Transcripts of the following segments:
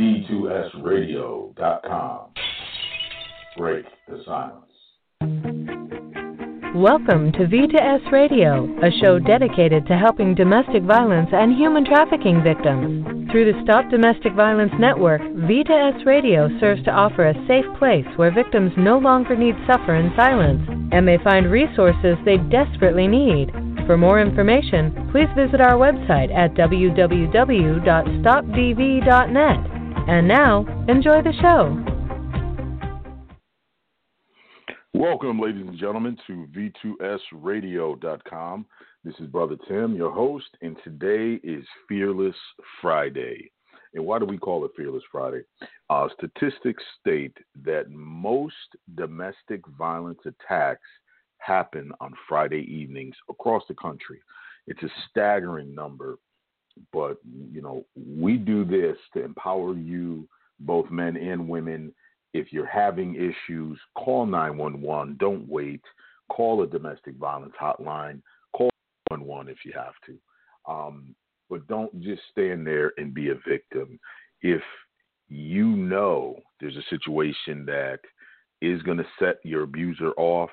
V2SRadio.com. Break the silence. Welcome to V2S Radio, a show dedicated to helping domestic violence and human trafficking victims. Through the Stop Domestic Violence Network, V2S Radio serves to offer a safe place where victims no longer need suffer in silence and may find resources they desperately need. For more information, please visit our website at www.stopdv.net. And now, enjoy the show. Welcome, ladies and gentlemen, to V2SRadio.com. This is Brother Tim, your host, and today is Fearless Friday. And why do we call it Fearless Friday? Uh, statistics state that most domestic violence attacks happen on Friday evenings across the country. It's a staggering number, but you know, we do this to empower you, both men and women. If you're having issues, call 911. Don't wait. Call a domestic violence hotline. Call 911 if you have to. Um, but don't just stand there and be a victim. If you know there's a situation that is going to set your abuser off,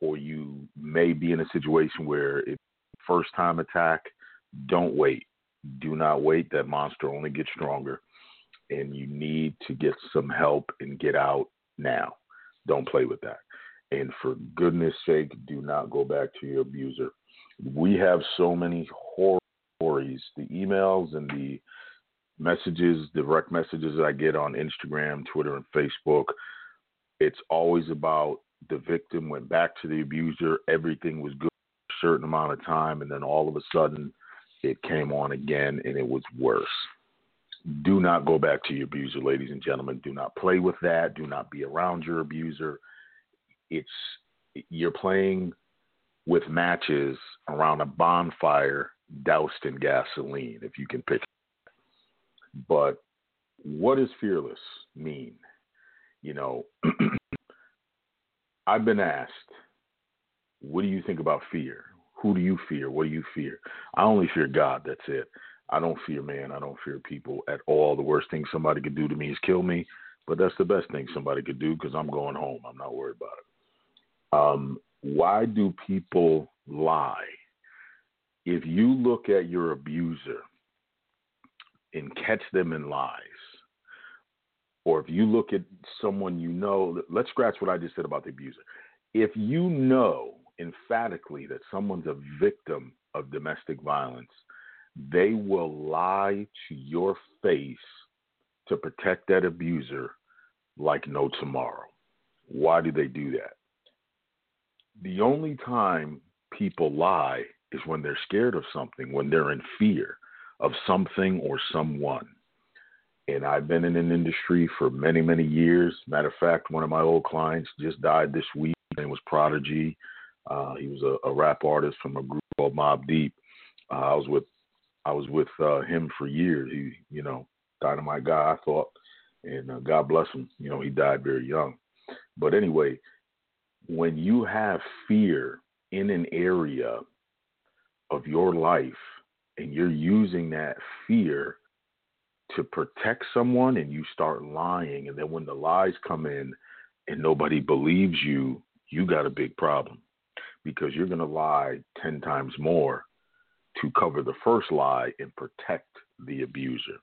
or you may be in a situation where it's first time attack, don't wait. Do not wait. That monster only gets stronger. And you need to get some help and get out now. Don't play with that. And for goodness sake, do not go back to your abuser. We have so many horror stories, the emails and the messages, direct messages I get on Instagram, Twitter, and Facebook. It's always about the victim went back to the abuser, everything was good for a certain amount of time, and then all of a sudden it came on again and it was worse. Do not go back to your abuser, ladies and gentlemen. Do not play with that. Do not be around your abuser. It's you're playing with matches around a bonfire doused in gasoline, if you can picture. It. But what does fearless mean? You know, I've been asked, what do you think about fear? Who do you fear? What do you fear? I only fear God. That's it. I don't fear man. I don't fear people at all. The worst thing somebody could do to me is kill me, but that's the best thing somebody could do because I'm going home. I'm not worried about it. Um, why do people lie? If you look at your abuser and catch them in lies, or if you look at someone you know, let's scratch what I just said about the abuser. If you know emphatically that someone's a victim of domestic violence, they will lie to your face to protect that abuser like no tomorrow. Why do they do that? The only time people lie is when they're scared of something, when they're in fear of something or someone and I've been in an industry for many, many years. Matter of fact, one of my old clients just died this week. His name was Prodigy. Uh, he was a, a, rap artist from a group called Mobb Deep. Uh, I was with I was with uh, him for years. He, you know, dynamite guy, I thought, and uh, God bless him. You know, he died very young. But anyway, when you have fear in an area of your life and you're using that fear to protect someone and you start lying and then when the lies come in and nobody believes you you got a big problem because you're going to lie 10 times more to cover the first lie and protect the abuser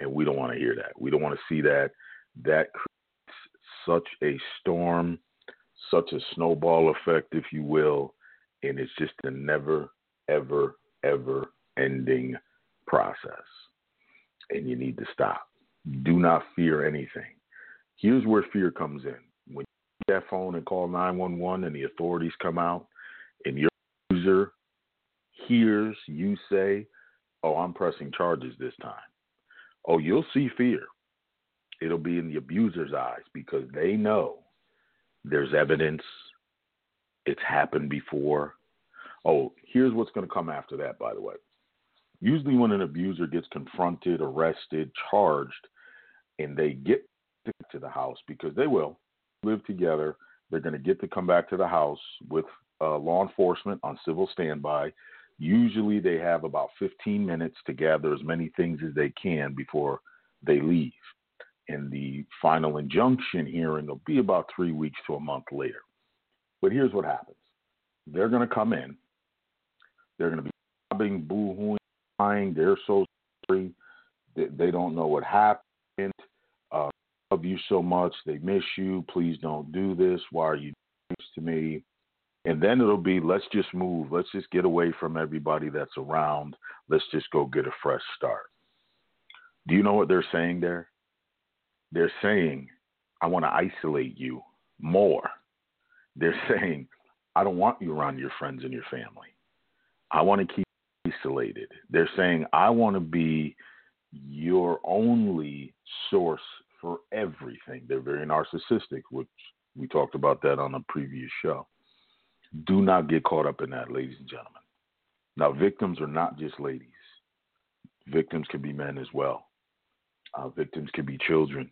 and we don't want to hear that we don't want to see that that creates such a storm such a snowball effect if you will and it's just a never ever ever ending process and you need to stop. Do not fear anything. Here's where fear comes in. When you get that phone and call 911 and the authorities come out and your user hears you say, Oh, I'm pressing charges this time. Oh, you'll see fear. It'll be in the abuser's eyes because they know there's evidence, it's happened before. Oh, here's what's going to come after that, by the way. Usually, when an abuser gets confronted, arrested, charged, and they get to the house, because they will live together, they're going to get to come back to the house with uh, law enforcement on civil standby. Usually, they have about 15 minutes to gather as many things as they can before they leave. And the final injunction hearing will be about three weeks to a month later. But here's what happens they're going to come in, they're going to be sobbing, boo hooing, crying, they're so sorry, they, they don't know what happened. Love you so much, they miss you, please don't do this, why are you doing this to me? And then it'll be let's just move, let's just get away from everybody that's around, let's just go get a fresh start. Do you know what they're saying there? They're saying, I want to isolate you more. They're saying, I don't want you around your friends and your family. I want to keep isolated. They're saying, I want to be your only source for everything. They're very narcissistic, which we talked about that on a previous show. Do not get caught up in that, ladies and gentlemen. Now, victims are not just ladies, victims can be men as well. Uh, victims can be children.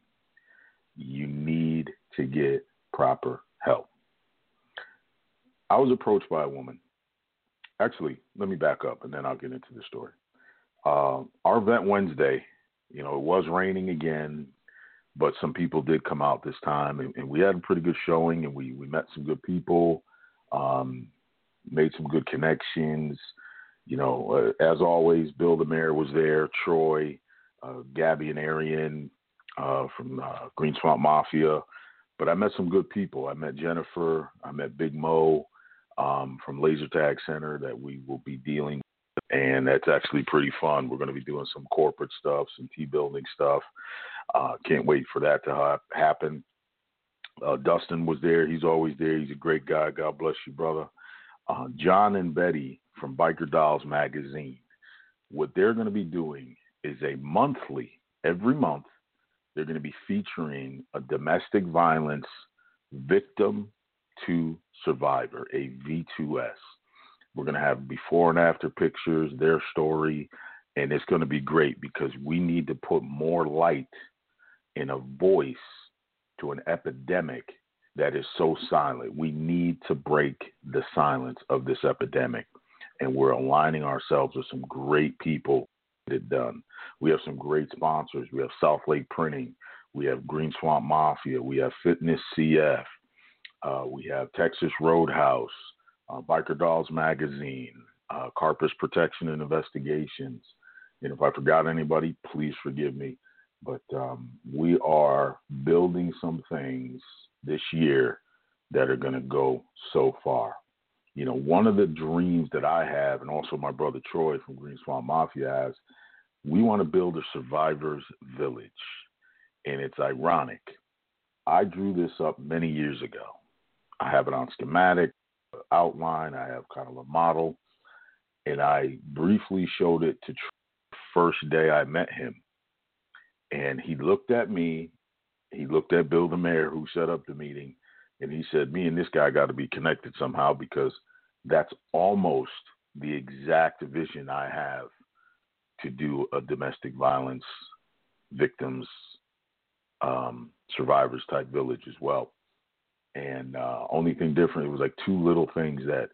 You need to get proper help. I was approached by a woman. Actually, let me back up and then I'll get into the story. Uh, our event Wednesday, you know, it was raining again, but some people did come out this time, and, and we had a pretty good showing, and we we met some good people, um, made some good connections. You know, uh, as always, Bill the mayor was there, Troy, uh, Gabby and Arian uh, from uh, Green Swamp Mafia. But I met some good people. I met Jennifer. I met Big Mo um, from Laser Tag Center that we will be dealing with. And that's actually pretty fun. We're going to be doing some corporate stuff, some T building stuff. Uh, can't wait for that to ha- happen. Uh, Dustin was there. He's always there. He's a great guy. God bless you, brother. Uh, John and Betty from Biker Dolls Magazine. What they're going to be doing is a monthly, every month, they're going to be featuring a domestic violence victim to survivor, a V2S. We're going to have before and after pictures, their story, and it's going to be great because we need to put more light in a voice to an epidemic that is so silent. We need to break the silence of this epidemic, and we're aligning ourselves with some great people it done. We have some great sponsors. We have South Lake Printing. We have Green Swamp Mafia. We have Fitness CF. Uh, we have Texas Roadhouse, uh, Biker Dolls Magazine, uh, Carpus Protection and Investigations. And if I forgot anybody, please forgive me. But um, we are building some things this year that are going to go so far. You know, one of the dreams that I have, and also my brother Troy from Green Swamp Mafia has, we want to build a survivors village. And it's ironic. I drew this up many years ago. I have it on schematic, outline, I have kind of a model, and I briefly showed it to Troy first day I met him. And he looked at me, he looked at Bill the mayor who set up the meeting, and he said, Me and this guy got to be connected somehow because that's almost the exact vision I have to do a domestic violence victims um, survivors type village as well. And uh, only thing different, it was like two little things that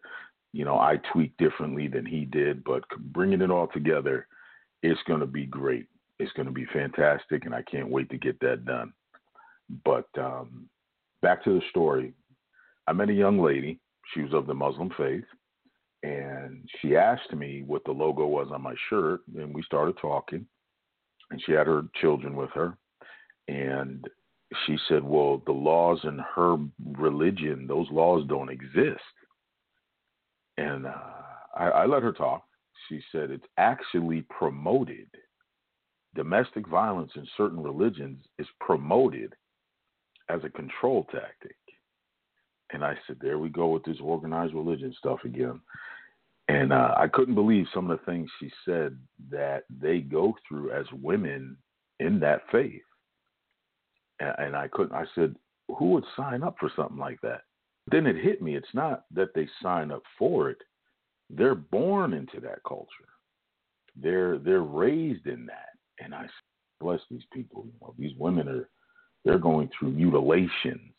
you know I tweaked differently than he did, but bringing it all together, it's going to be great. It's going to be fantastic, and I can't wait to get that done. But um, back to the story. I met a young lady. She was of the Muslim faith and she asked me what the logo was on my shirt and we started talking and she had her children with her and she said well the laws in her religion those laws don't exist and uh, I, I let her talk she said it's actually promoted domestic violence in certain religions is promoted as a control tactic and I said, there we go with this organized religion stuff again. And uh, I couldn't believe some of the things she said that they go through as women in that faith. And, and I couldn't, I said, who would sign up for something like that? Then it hit me. It's not that they sign up for it. They're born into that culture. They're they're raised in that. And I bless these people. You know, these women are they're going through mutilations.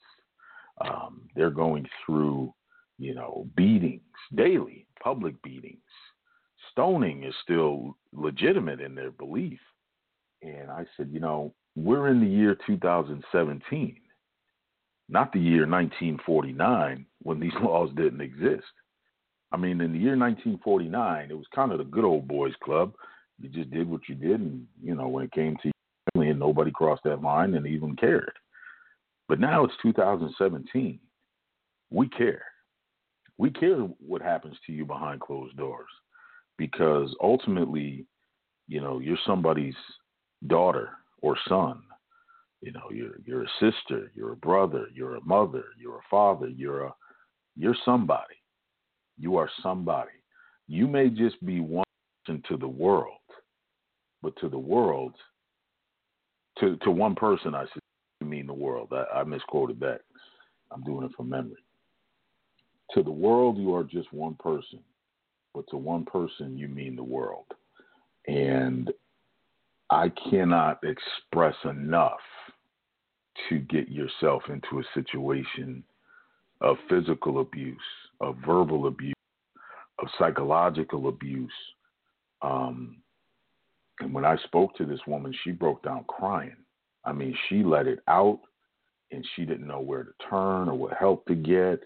Um, they're going through, you know, beatings daily public beatings. Stoning is still legitimate in their belief. And I said, you know, we're in the year 2017, not the year 1949 when these laws didn't exist. I mean, in the year 1949, it was kind of the good old boys club. You just did what you did, and you know, when it came to family, and nobody crossed that line and even cared. But now it's 2017. We care. We care what happens to you behind closed doors because ultimately, you know, you're somebody's daughter or son. You know, you're you're a sister, you're a brother, you're a mother, you're a father, you're a you're somebody. You are somebody. You may just be one person to the world, but to the world, to to one person, I should mean the world. I, I misquoted that. I'm doing it from memory. To the world, you are just one person, but to one person, you mean the world. And I cannot express enough to get yourself into a situation of physical abuse, of verbal abuse, of psychological abuse. Um, and when I spoke to this woman, she broke down crying. I mean, she let it out and she didn't know where to turn or what help to get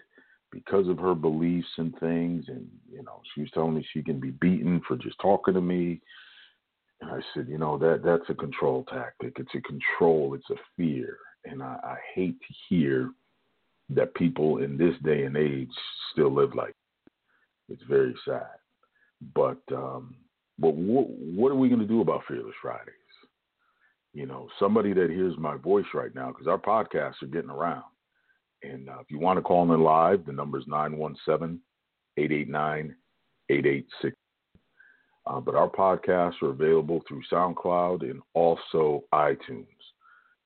because of her beliefs and things. And, you know, she was telling me she can be beaten for just talking to me. And I said, you know, that that's a control tactic. It's a control, it's a fear. And I, I hate to hear that people in this day and age still live like it's very sad. But um but what what are we going to do about Fearless Fridays? You know, somebody that hears my voice right now because our podcasts are getting around. And uh, if you want to call in live, the number is 917 889 8860. Uh, but our podcasts are available through SoundCloud and also iTunes.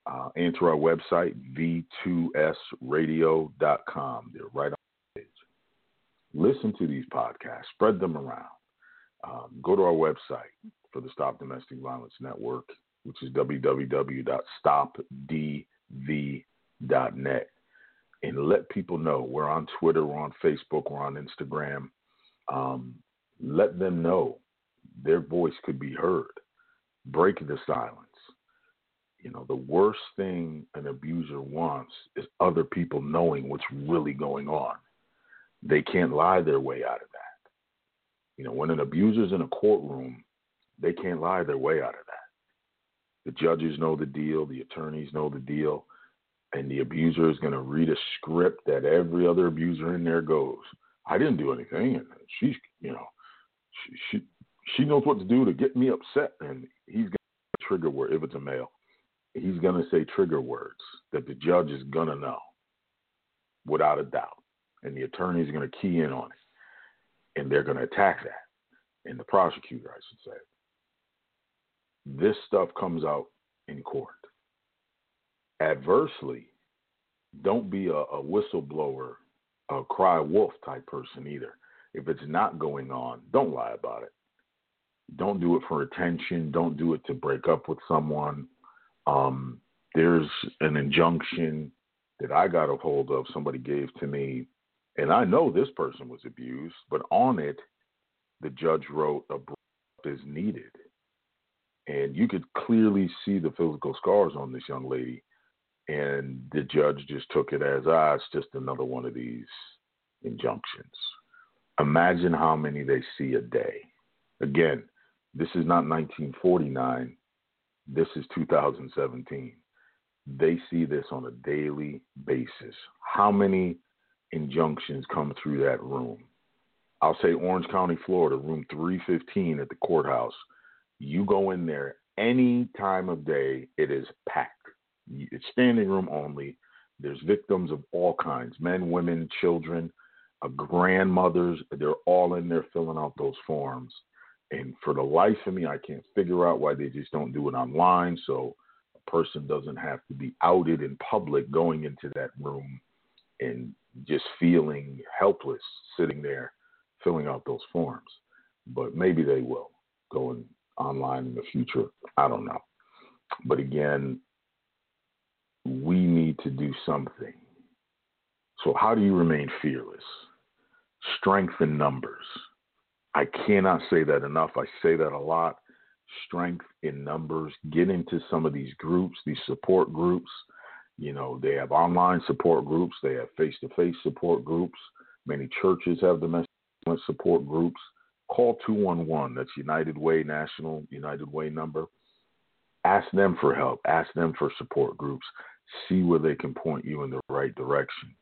Uh, and our website, v2sradio.com. They're right on the page. Listen to these podcasts, spread them around. Um, go to our website for the Stop Domestic Violence Network, which is www.stopdv.net. And let people know we're on Twitter, we're on Facebook, we're on Instagram. Um, let them know their voice could be heard. Break the silence. You know, the worst thing an abuser wants is other people knowing what's really going on. They can't lie their way out of that. You know, when an abuser's in a courtroom, they can't lie their way out of that. The judges know the deal, the attorneys know the deal, and the abuser is going to read a script that every other abuser in there goes. I didn't do anything, and she's, you know, she, she she knows what to do to get me upset, and he's going to trigger word if it's a male. He's going to say trigger words that the judge is going to know without a doubt, and the attorney is going to key in on it, and they're going to attack that, and the prosecutor, I should say. This stuff comes out in court. Adversely, don't be a, a whistleblower, a cry wolf type person either. If it's not going on, don't lie about it. Don't do it for attention. Don't do it to break up with someone. Um, there's an injunction that I got a hold of, somebody gave to me, and I know this person was abused, but on it, the judge wrote a breakup is needed. And you could clearly see the physical scars on this young lady. And the judge just took it as, ah, it's just another one of these injunctions. Imagine how many they see a day. Again, this is not 1949. This is 2017. They see this on a daily basis. How many injunctions come through that room? I'll say Orange County, Florida, room 315 at the courthouse. You go in there any time of day, it is packed. It's standing room only. There's victims of all kinds men, women, children, uh, grandmothers. They're all in there filling out those forms. And for the life of me, I can't figure out why they just don't do it online. So a person doesn't have to be outed in public going into that room and just feeling helpless sitting there filling out those forms. But maybe they will going online in the future. I don't know. But again, we need to do something. So, how do you remain fearless? Strength in numbers. I cannot say that enough. I say that a lot. strength in numbers. Get into some of these groups, these support groups. You know, they have online support groups, they have face to face support groups. Many churches have domestic support groups. Call 211, that's United Way National United Way number. Ask them for help, ask them for support groups. See where they can point you in the right direction.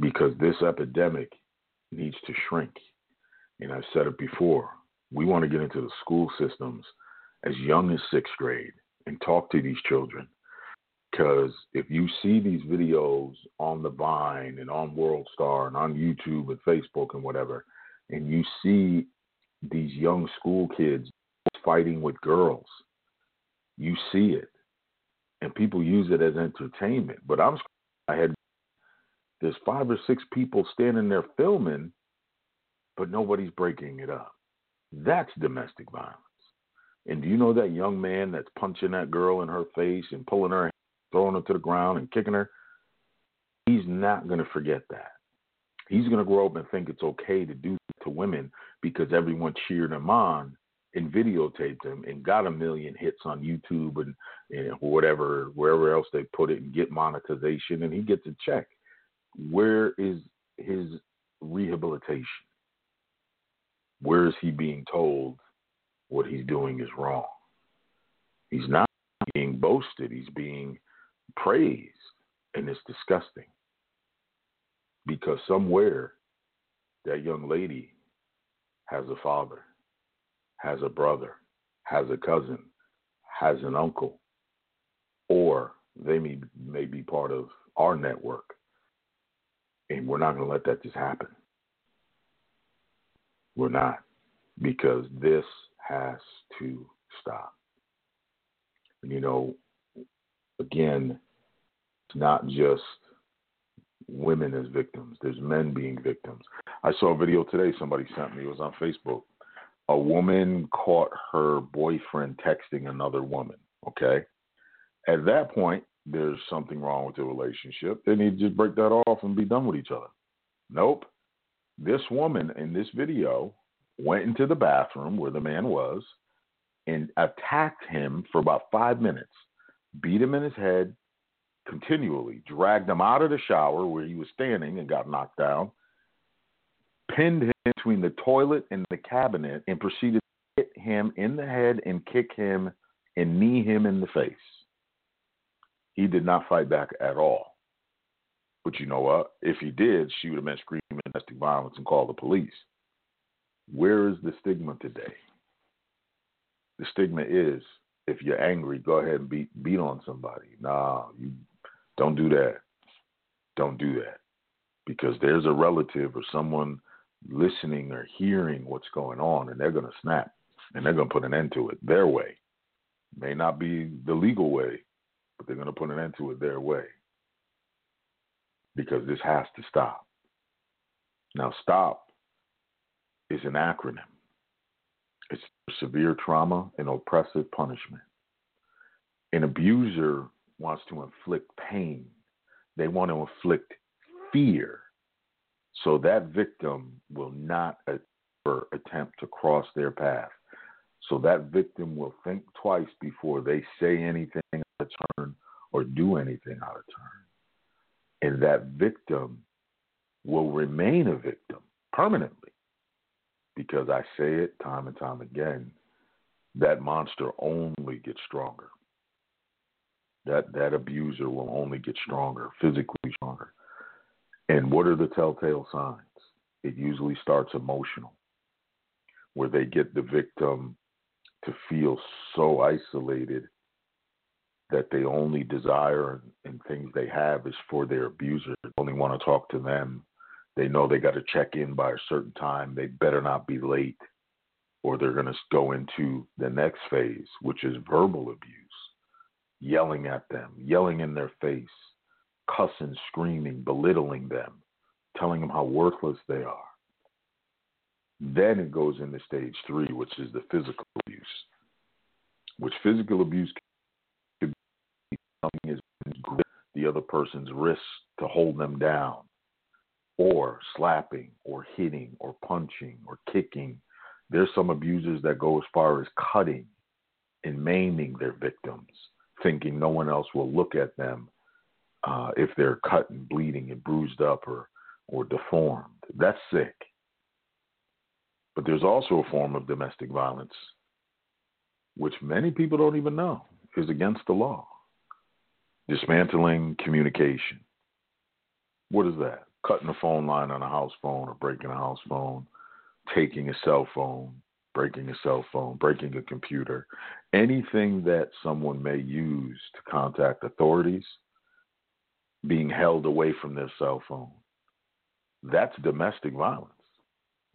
Because this epidemic needs to shrink. And I've said it before we want to get into the school systems as young as sixth grade and talk to these children. Because if you see these videos on the Vine and on WorldStar and on YouTube and Facebook and whatever, and you see these young school kids fighting with girls, you see it. And people use it as entertainment. But I'm I had there's five or six people standing there filming, but nobody's breaking it up. That's domestic violence. And do you know that young man that's punching that girl in her face and pulling her, throwing her to the ground and kicking her? He's not going to forget that. He's going to grow up and think it's okay to do to women because everyone cheered him on and videotaped him and got a million hits on YouTube and, and whatever, wherever else they put it and get monetization and he gets a check. Where is his rehabilitation? where is he being told what he's doing is wrong? He's not being boasted, he's being praised, and it's disgusting. Because somewhere that young lady has a father, has a brother, has a cousin, has an uncle, or they may, may be part of our network. And we're not going to let that just happen. We're not, because this has to stop. And, you know, again, it's not just women as victims, there's men being victims. I saw a video today somebody sent me, it was on Facebook. A woman caught her boyfriend texting another woman, okay? At that point, there's something wrong with the relationship. They need to just break that off and be done with each other. Nope. This woman in this video went into the bathroom where the man was and attacked him for about five minutes, beat him in his head continually, dragged him out of the shower where he was standing and got knocked down, pinned him between the toilet and the cabinet, and proceeded to hit him in the head and kick him and knee him in the face. He did not fight back at all. But you know what? If he did, she would have been screaming domestic violence and called the police. Where is the stigma today? The stigma is if you're angry, go ahead and beat beat on somebody. Nah, you don't do that. Don't do that. Because there's a relative or someone listening or hearing what's going on and they're gonna snap and they're gonna put an end to it their way. May not be the legal way, but they're gonna put an end to it their way because this has to stop. Now, STOP is an acronym. It's severe trauma and oppressive punishment. An abuser wants to inflict pain. They want to inflict fear so that victim will not ever attempt to cross their path. So that victim will think twice before they say anything out of turn or do anything out of turn and that victim will remain a victim permanently because I say it time and time again that monster only gets stronger that that abuser will only get stronger physically stronger and what are the telltale signs it usually starts emotional where they get the victim to feel so isolated that they only desire and, things they have is for their abuser. They only want to talk to them. They know they got to check in by a certain time. They better not be late, or they're going to go into the next phase, which is verbal abuse, yelling at them, yelling in their face, cussing, screaming, belittling them, telling them how worthless they are. Then it goes into stage three, which is the physical abuse, which physical abuse something is grip the other person's wrist to hold them down, or slapping, or hitting, or punching, or kicking. There's some abusers that go as far as cutting and maiming their victims, thinking no one else will look at them uh, if they're cut and bleeding and bruised up or, or deformed. That's sick. But there's also a form of domestic violence, which many people don't even know is against the law dismantling communication. What is that? Cutting a phone line on a house phone or breaking a house phone, taking a cell phone, breaking a cell phone, breaking a computer, anything that someone may use to contact authorities, being held away from their cell phone. That's domestic violence.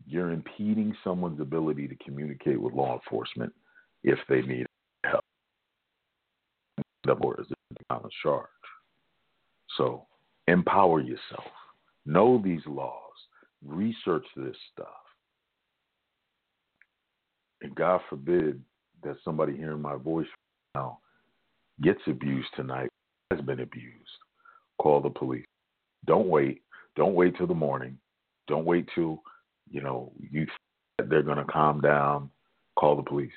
You're impeding someone's ability to communicate with law enforcement if they need help. The Or is a violence charge. So empower yourself. Know these laws. Research this stuff. And God forbid that somebody hearing my voice now gets abused tonight, has been abused. Call the police. Don't wait. Don't wait till the morning. Don't wait till, you know, you they're going to calm down. Call the police.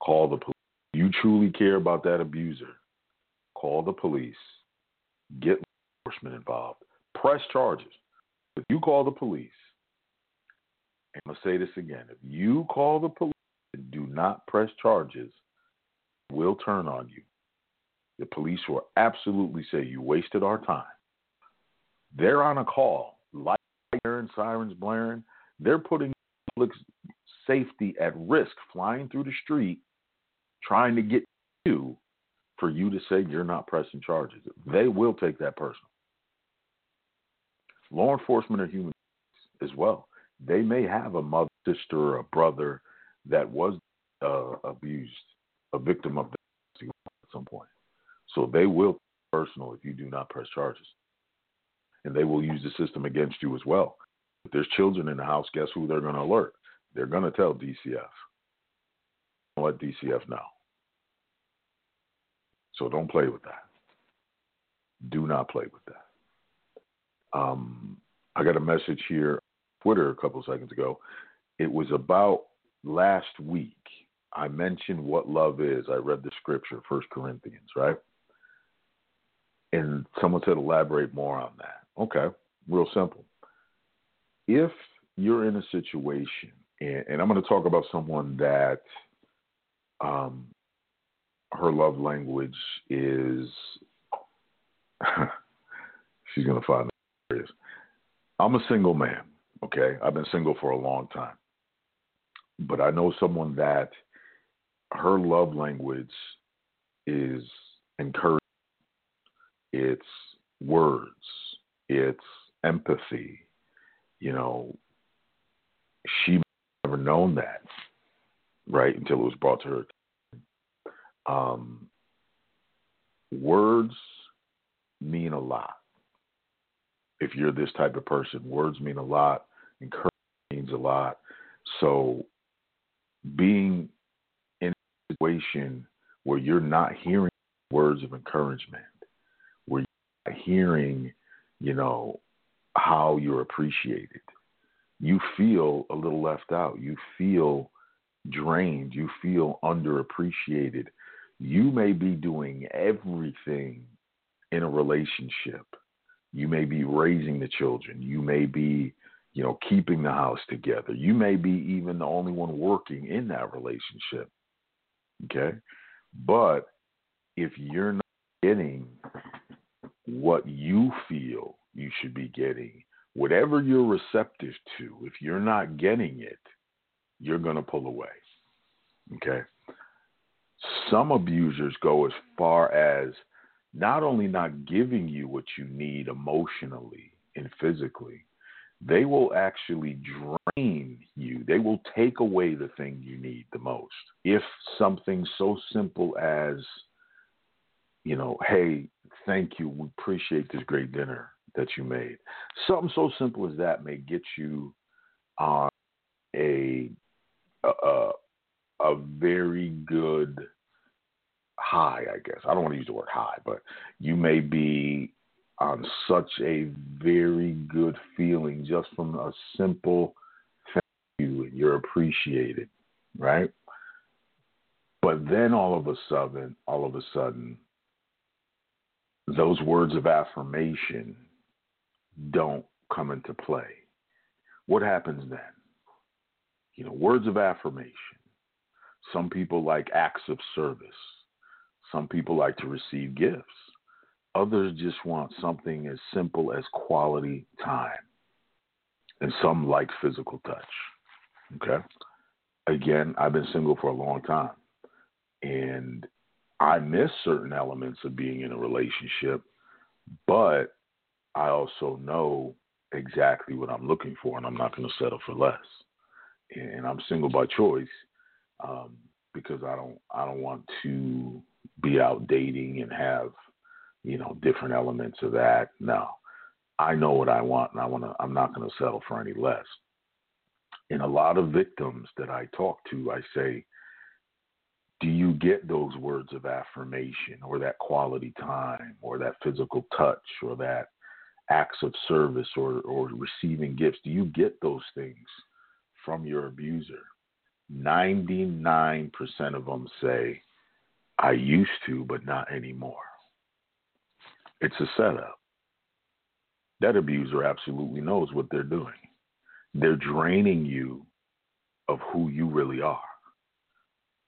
Call the police. You truly care about that abuser. Call the police. Get law enforcement involved. Press charges. If you call the police, I'm going to say this again. If you call the police and do not press charges, we'll turn on you. The police will absolutely say you wasted our time. They're on a call, lights blaring, sirens blaring. They're putting public safety at risk, flying through the street, trying to get you for you to say you're not pressing charges. They will take that personal. Law enforcement are human as well. They may have a mother, sister, or a brother that was uh, abused, a victim of that at some point. So they will personal if you do not press charges. And they will use the system against you as well. If there's children in the house, guess who they're going to alert? They're going to tell DCF. Let DCF know. So don't play with that. Do not play with that. Um, I got a message here Twitter a couple seconds ago. It was about last week. I mentioned what love is. I read the scripture, First Corinthians, right? And someone said elaborate more on that. Okay, real simple. If you're in a situation, and, and I'm going to talk about someone that um, her love language is, she's going to find. I'm a single man. Okay, I've been single for a long time, but I know someone that her love language is encouragement. It's words. It's empathy. You know, she never known that, right, until it was brought to her. Um, words mean a lot. If you're this type of person, words mean a lot encouragement means a lot. So being in a situation where you're not hearing words of encouragement, where you're not hearing, you know, how you're appreciated, you feel a little left out. You feel drained. You feel underappreciated. You may be doing everything in a relationship. You may be raising the children. You may be you know, keeping the house together. You may be even the only one working in that relationship. Okay? But if you're not getting what you feel you should be getting, whatever you're receptive to, if you're not getting it, you're going to pull away. Okay? Some abusers go as far as not only not giving you what you need emotionally and physically, they will actually drain you. They will take away the thing you need the most. If something so simple as, you know, hey, thank you, we appreciate this great dinner that you made. Something so simple as that may get you on a a, a very good high, I guess. I don't want to use the word high, but you may be on such a very good feeling just from a simple thank you and you're appreciated, right? But then all of a sudden, all of a sudden, those words of affirmation don't come into play. What happens then? You know, words of affirmation. Some people like acts of service. Some people like to receive gifts. Others just want something as simple as quality time. And some like physical touch. Okay? Again, I've been single for a long time. And I miss certain elements of being in a relationship, but I also know exactly what I'm looking for, and I'm not going to settle for less. And I'm single by choice um, because I don't I don't want to be out dating and have you know different elements of that. No, I know what I want, and I want to. I'm not going to settle for any less. And a lot of victims that I talk to, I say, do you get those words of affirmation or that quality time or that physical touch or that acts of service or, or receiving gifts? Do you get those things from your abuser? 99% of them say, I used to, but not anymore. It's a setup. That abuser absolutely knows what they're doing. They're draining you of who you really are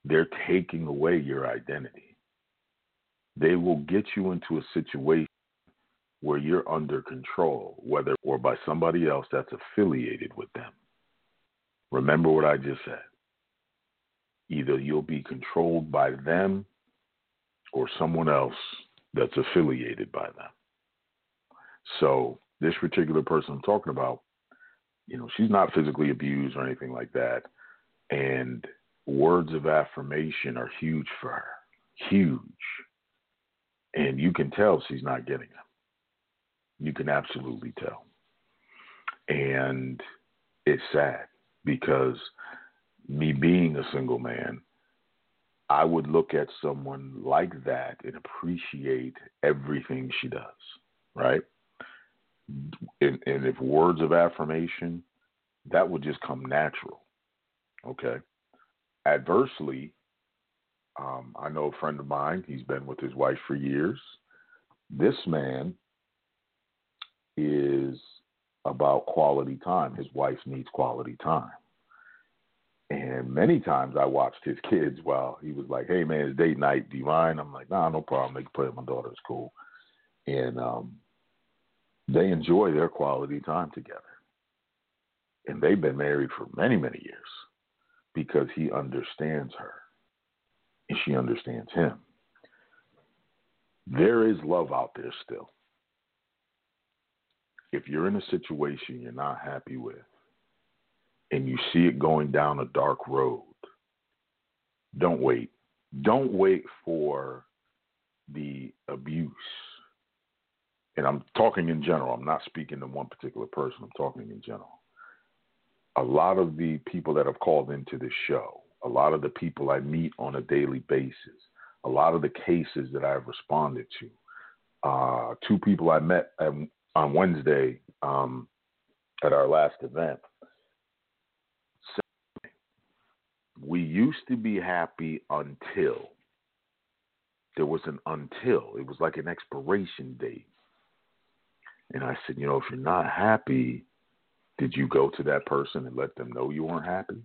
they're taking away your identity. They will get you into a situation where you're under control, whether or by somebody else that's affiliated with them. Remember what I just said. Either you'll be controlled by them or someone else that's affiliated by them. So, this particular person I'm talking about, you know, she's not physically abused or anything like that. And words of affirmation are huge for her. Huge. And you can tell she's not getting them. You can absolutely tell. And it's sad because me being a single man, I would look at someone like that and appreciate everything she does, right? And, and if words of affirmation, that would just come natural, okay? adversely, um, I know a friend of mine, he's been with his wife for years. This man is about quality time. His wife needs quality time. And many times I watched his kids while he was like, Hey man, it's date night, do you mind? I'm like, nah, no problem. They can play with my daughter, it's cool. And um they enjoy their quality time together. And they've been married for many, many years because he understands her and she understands him. There is love out there still. If you're in a situation you're not happy with and you see it going down a dark road, don't wait. Don't wait for the abuse. And I'm talking in general. I'm not speaking to one particular person. I'm talking in general a lot of the people that have called into the show, a lot of the people I meet on a daily basis, a lot of the cases that I've responded to. Uh, two people I met on Wednesday um, at our last event. We used to be happy until there was an until. It was like an expiration date. And I said, you know, if you're not happy, did you go to that person and let them know you weren't happy?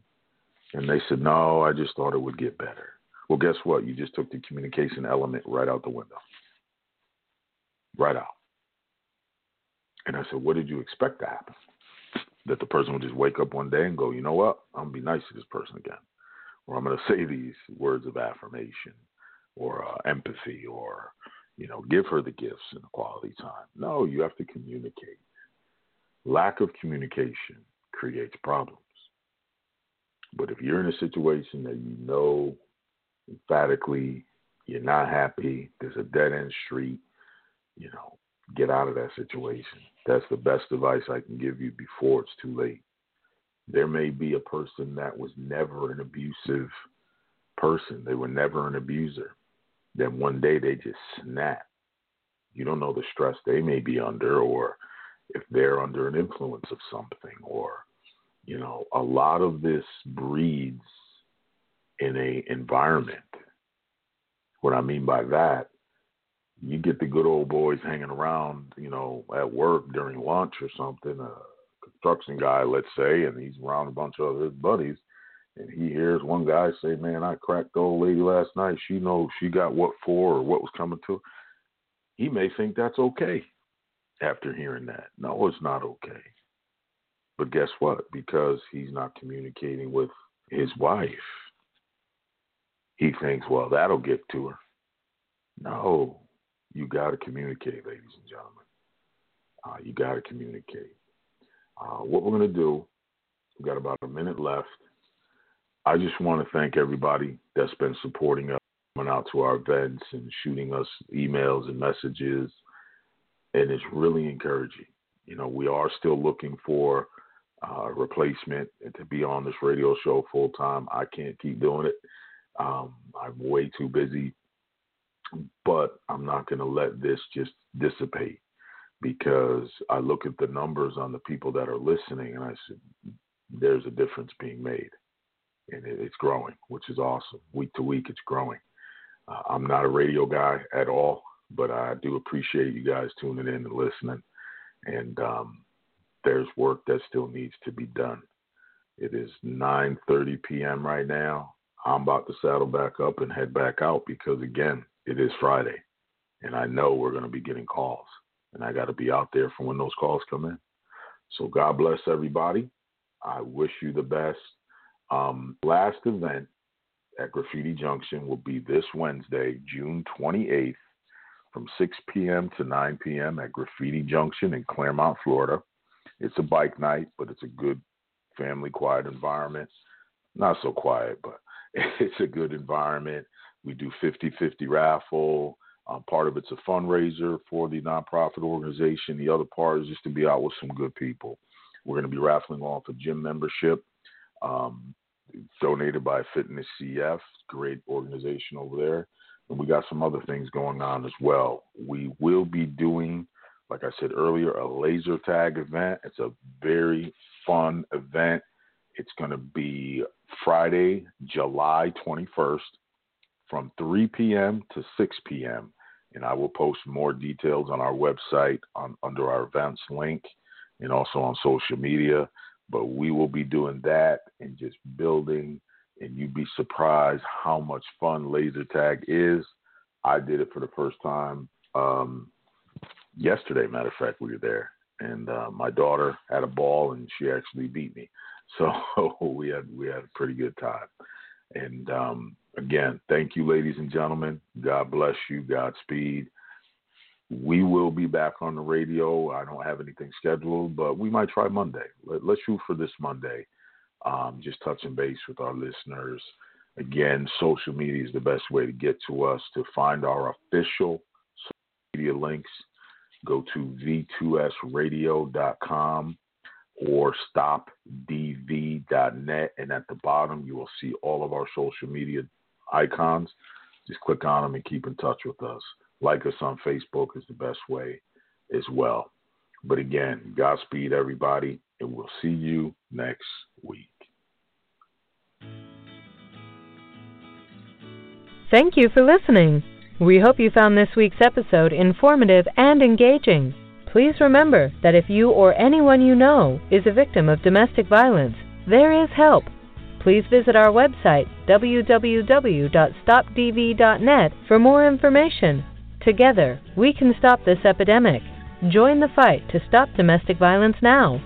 And they said, No, I just thought it would get better. Well, guess what? You just took the communication element right out the window. Right out. And I said, What did you expect to happen? That the person would just wake up one day and go, You know what? I'm going to be nice to this person again. Or I'm going to say these words of affirmation or uh, empathy or, you know, give her the gifts and the quality time. No, you have to communicate. Lack of communication creates problems. But if you're in a situation that you know emphatically you're not happy, there's a dead end street, you know, get out of that situation. That's the best advice I can give you before it's too late. There may be a person that was never an abusive person, they were never an abuser. Then one day they just snap. You don't know the stress they may be under or if they're under an influence of something or you know a lot of this breeds in a environment What I mean by that, you get the good old boys hanging around, you know, at work during lunch or something, a construction guy, let's say, and he's around a bunch of his buddies, and he hears one guy say, "Man, I cracked the old lady last night. She knows she got what for or what was coming to." He may think that's okay after hearing that. No, it's not okay. But guess what? Because he's not communicating with his wife, he thinks, well, that'll get to her. No, you got to communicate, ladies and gentlemen. Uh, you got to communicate. Uh, what we're going to do, we've got about a minute left. I just want to thank everybody that's been supporting us, coming out to our events and shooting us emails and messages. And it's really encouraging. You know, we are still looking for uh, replacement to be on this radio show full time. I can't keep doing it. Um, I'm way too busy, but I'm not going to let this just dissipate because I look at the numbers on the people that are listening and I said, there's a difference being made. And it's growing, which is awesome. Week to week, it's growing. Uh, I'm not a radio guy at all, but I do appreciate you guys tuning in and listening. And um, there's work that still needs to be done. It is 9:30 p.m. right now. I'm about to saddle back up and head back out because again, it is Friday, and I know we're going to be getting calls, and I got to be out there for when those calls come in. So God bless everybody. I wish you the best. Um, last event at Graffiti Junction will be this Wednesday, June 28th, from 6 p.m. to 9 p.m. at Graffiti Junction in Clermont, Florida. It's a bike night, but it's a good family quiet environment. Not so quiet, but it's a good environment. We do 50 50 raffle. Um, part of it's a fundraiser for the nonprofit organization. The other part is just to be out with some good people. We're going to be raffling off a gym membership um, donated by Fitness CF, great organization over there. And we got some other things going on as well. We will be doing like I said earlier, a laser tag event. It's a very fun event. It's going to be Friday, July 21st from 3 p.m. to 6 p.m. And I will post more details on our website on, under our events link and also on social media. But we will be doing that and just building, and you'd be surprised how much fun laser tag is. I did it for the first time um, yesterday. Matter of fact, we were there, and uh, my daughter had a ball, and she actually beat me. So we had we had a pretty good time. And um, again, thank you, ladies and gentlemen. God bless you. Godspeed. We will be back on the radio. I don't have anything scheduled, but we might try Monday. Let, us shoot for this Monday. Um, just touching base with our listeners. Again, social media is the best way to get to us. To find our official social media links, go to v2sradio.com or stopdv.net. And at the bottom, you will see all of our social media icons. Just click on them and keep in touch with us. Like us on Facebook is the best way as well. But again, Godspeed, everybody, and we'll see you next week. Thank you for listening. We hope you found this week's episode informative and engaging. Please remember that if you or anyone you know is a victim of domestic violence, there is help. Please visit our website, www.stopdv.net, for more information. Together, we can stop this epidemic. Join the fight to stop domestic violence now.